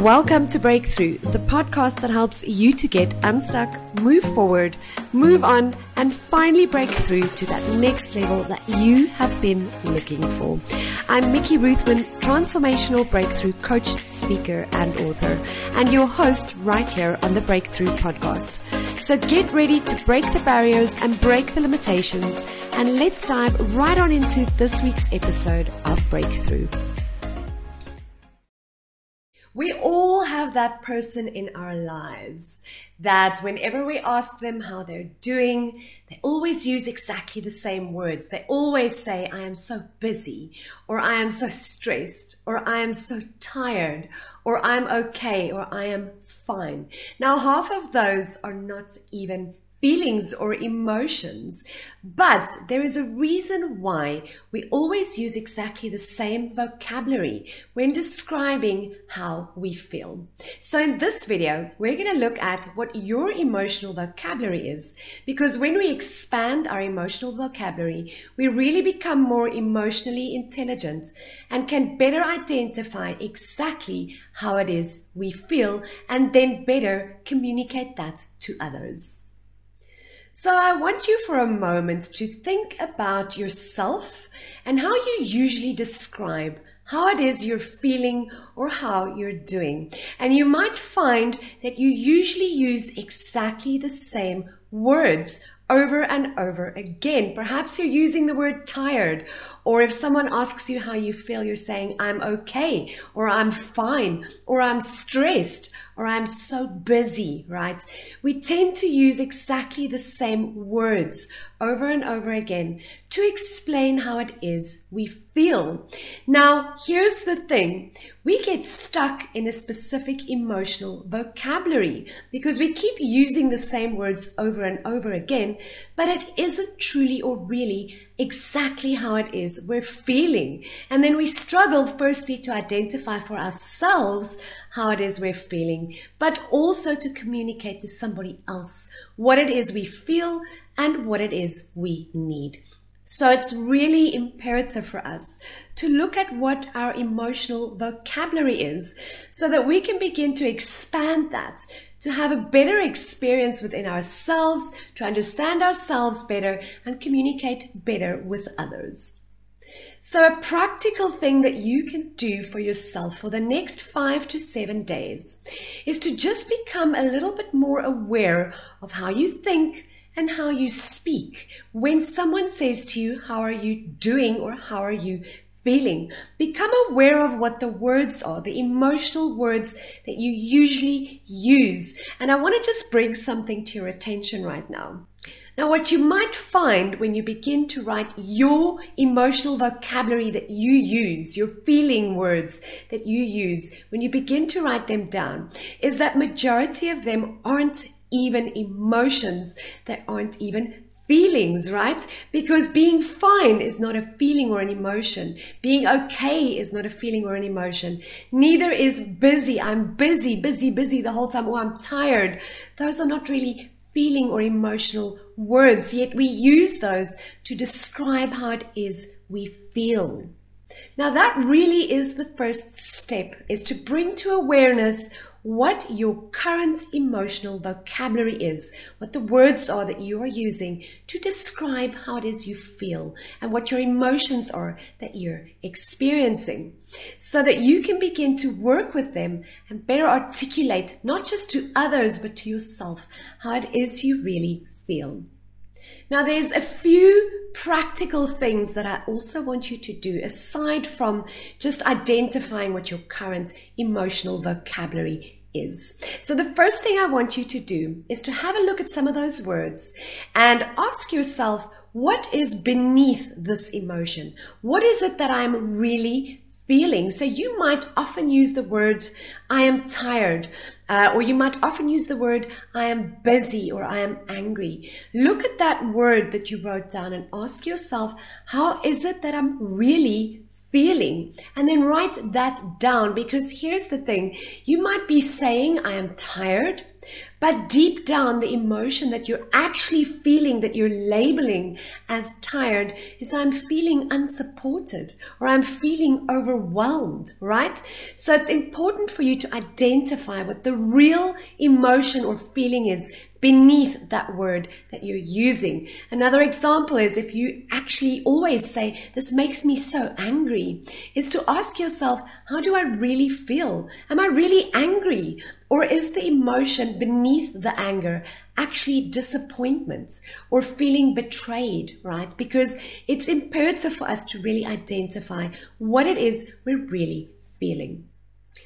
Welcome to Breakthrough, the podcast that helps you to get unstuck, move forward, move on, and finally break through to that next level that you have been looking for. I'm Mickey Roothman, transformational breakthrough coach, speaker, and author, and your host right here on the Breakthrough podcast. So get ready to break the barriers and break the limitations, and let's dive right on into this week's episode of Breakthrough. We all have that person in our lives that whenever we ask them how they're doing, they always use exactly the same words. They always say, I am so busy, or I am so stressed, or I am so tired, or I'm okay, or I am fine. Now, half of those are not even feelings or emotions. But there is a reason why we always use exactly the same vocabulary when describing how we feel. So in this video, we're going to look at what your emotional vocabulary is because when we expand our emotional vocabulary, we really become more emotionally intelligent and can better identify exactly how it is we feel and then better communicate that to others. So I want you for a moment to think about yourself and how you usually describe how it is you're feeling or how you're doing. And you might find that you usually use exactly the same words over and over again. Perhaps you're using the word tired, or if someone asks you how you feel, you're saying, I'm okay, or I'm fine, or I'm stressed, or I'm so busy, right? We tend to use exactly the same words over and over again to explain how it is we feel. Now, here's the thing. We get stuck in a specific emotional vocabulary because we keep using the same words over and over again, but it isn't truly or really exactly how it is we're feeling. And then we struggle firstly to identify for ourselves how it is we're feeling, but also to communicate to somebody else what it is we feel and what it is we need. So it's really imperative for us to look at what our emotional vocabulary is so that we can begin to expand that, to have a better experience within ourselves, to understand ourselves better and communicate better with others. So a practical thing that you can do for yourself for the next five to seven days is to just become a little bit more aware of how you think, and how you speak. When someone says to you, How are you doing? or How are you feeling? Become aware of what the words are, the emotional words that you usually use. And I want to just bring something to your attention right now. Now, what you might find when you begin to write your emotional vocabulary that you use, your feeling words that you use, when you begin to write them down, is that majority of them aren't even emotions that aren't even feelings, right? Because being fine is not a feeling or an emotion. Being okay is not a feeling or an emotion. Neither is busy. I'm busy, busy, busy the whole time. Oh, I'm tired. Those are not really feeling or emotional words, yet we use those to describe how it is we feel. Now that really is the first step is to bring to awareness what your current emotional vocabulary is, what the words are that you are using to describe how it is you feel and what your emotions are that you're experiencing so that you can begin to work with them and better articulate not just to others but to yourself how it is you really feel. Now there's a few practical things that I also want you to do aside from just identifying what your current emotional vocabulary is. So the first thing I want you to do is to have a look at some of those words and ask yourself, what is beneath this emotion? What is it that I'm really feeling? So you might often use the word, I am tired, uh, or you might often use the word, I am busy, or I am angry. Look at that word that you wrote down and ask yourself, how is it that I'm really feeling and then write that down because here's the thing. You might be saying, I am tired. But deep down, the emotion that you're actually feeling, that you're labeling as tired, is I'm feeling unsupported or I'm feeling overwhelmed, right? So it's important for you to identify what the real emotion or feeling is beneath that word that you're using. Another example is if you actually always say, this makes me so angry, is to ask yourself, how do I really feel? Am I really angry? Or is the emotion beneath the anger actually disappointment or feeling betrayed, right? Because it's imperative for us to really identify what it is we're really feeling.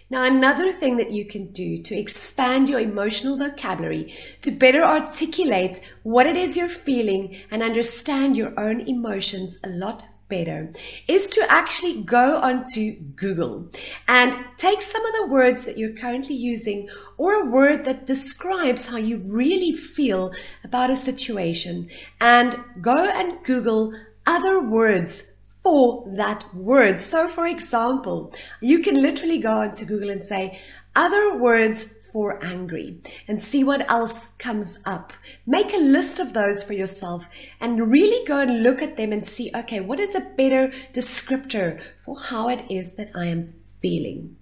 Now, another thing that you can do to expand your emotional vocabulary, to better articulate what it is you're feeling and understand your own emotions a lot better, is to actually go onto Google and take some of the words that you're currently using or a word that describes how you really feel about a situation and go and Google other words for that word. So, for example, you can literally go onto Google and say, other words for angry and see what else comes up. Make a list of those for yourself and really go and look at them and see, okay, what is a better descriptor for how it is that I am feeling?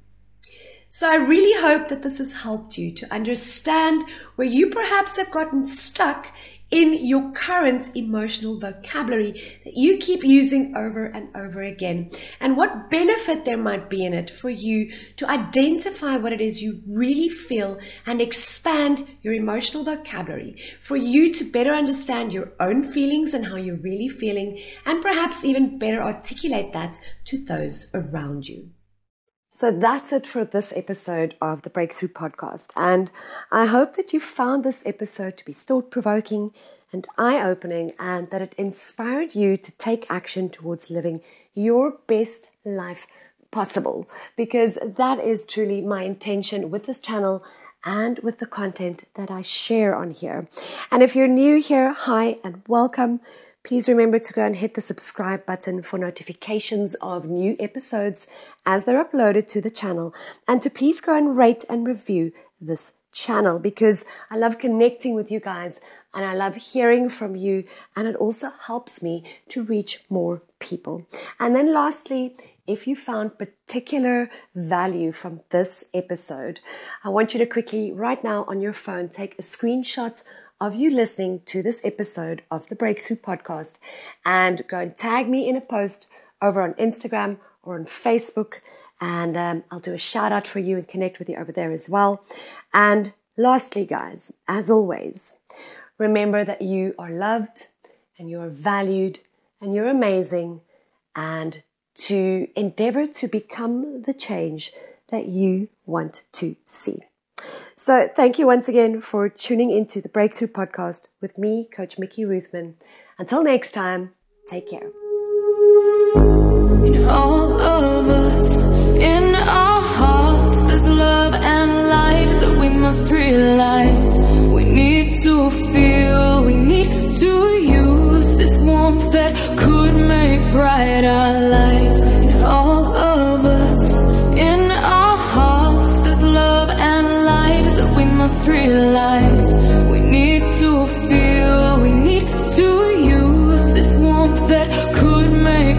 So I really hope that this has helped you to understand where you perhaps have gotten stuck in your current emotional vocabulary that you keep using over and over again, and what benefit there might be in it for you to identify what it is you really feel and expand your emotional vocabulary for you to better understand your own feelings and how you're really feeling, and perhaps even better articulate that to those around you. So that's it for this episode of the Breakthrough Podcast. And I hope that you found this episode to be thought provoking and eye opening, and that it inspired you to take action towards living your best life possible. Because that is truly my intention with this channel and with the content that I share on here. And if you're new here, hi and welcome. Please remember to go and hit the subscribe button for notifications of new episodes as they're uploaded to the channel. And to please go and rate and review this channel because I love connecting with you guys and I love hearing from you. And it also helps me to reach more people. And then lastly, if you found particular value from this episode, I want you to quickly, right now on your phone, take a screenshot of you listening to this episode of the Breakthrough Podcast and go and tag me in a post over on Instagram or on Facebook. And um, I'll do a shout out for you and connect with you over there as well. And lastly, guys, as always, remember that you are loved and you are valued and you're amazing and to endeavor to become the change that you want to see. So, thank you once again for tuning into the Breakthrough Podcast with me, Coach Mickey Roothman. Until next time, take care. In all of us, in our hearts, there's love and light that we must realize.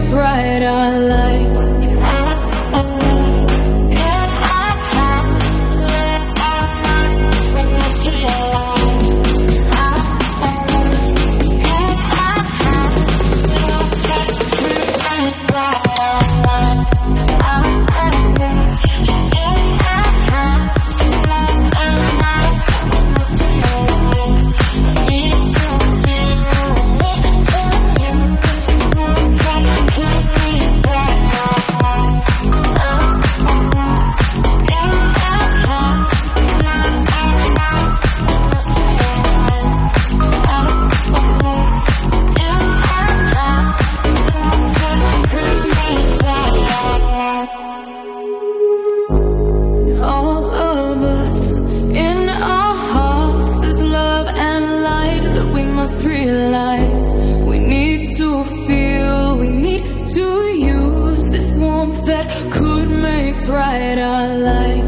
bright our light. could make brighter light.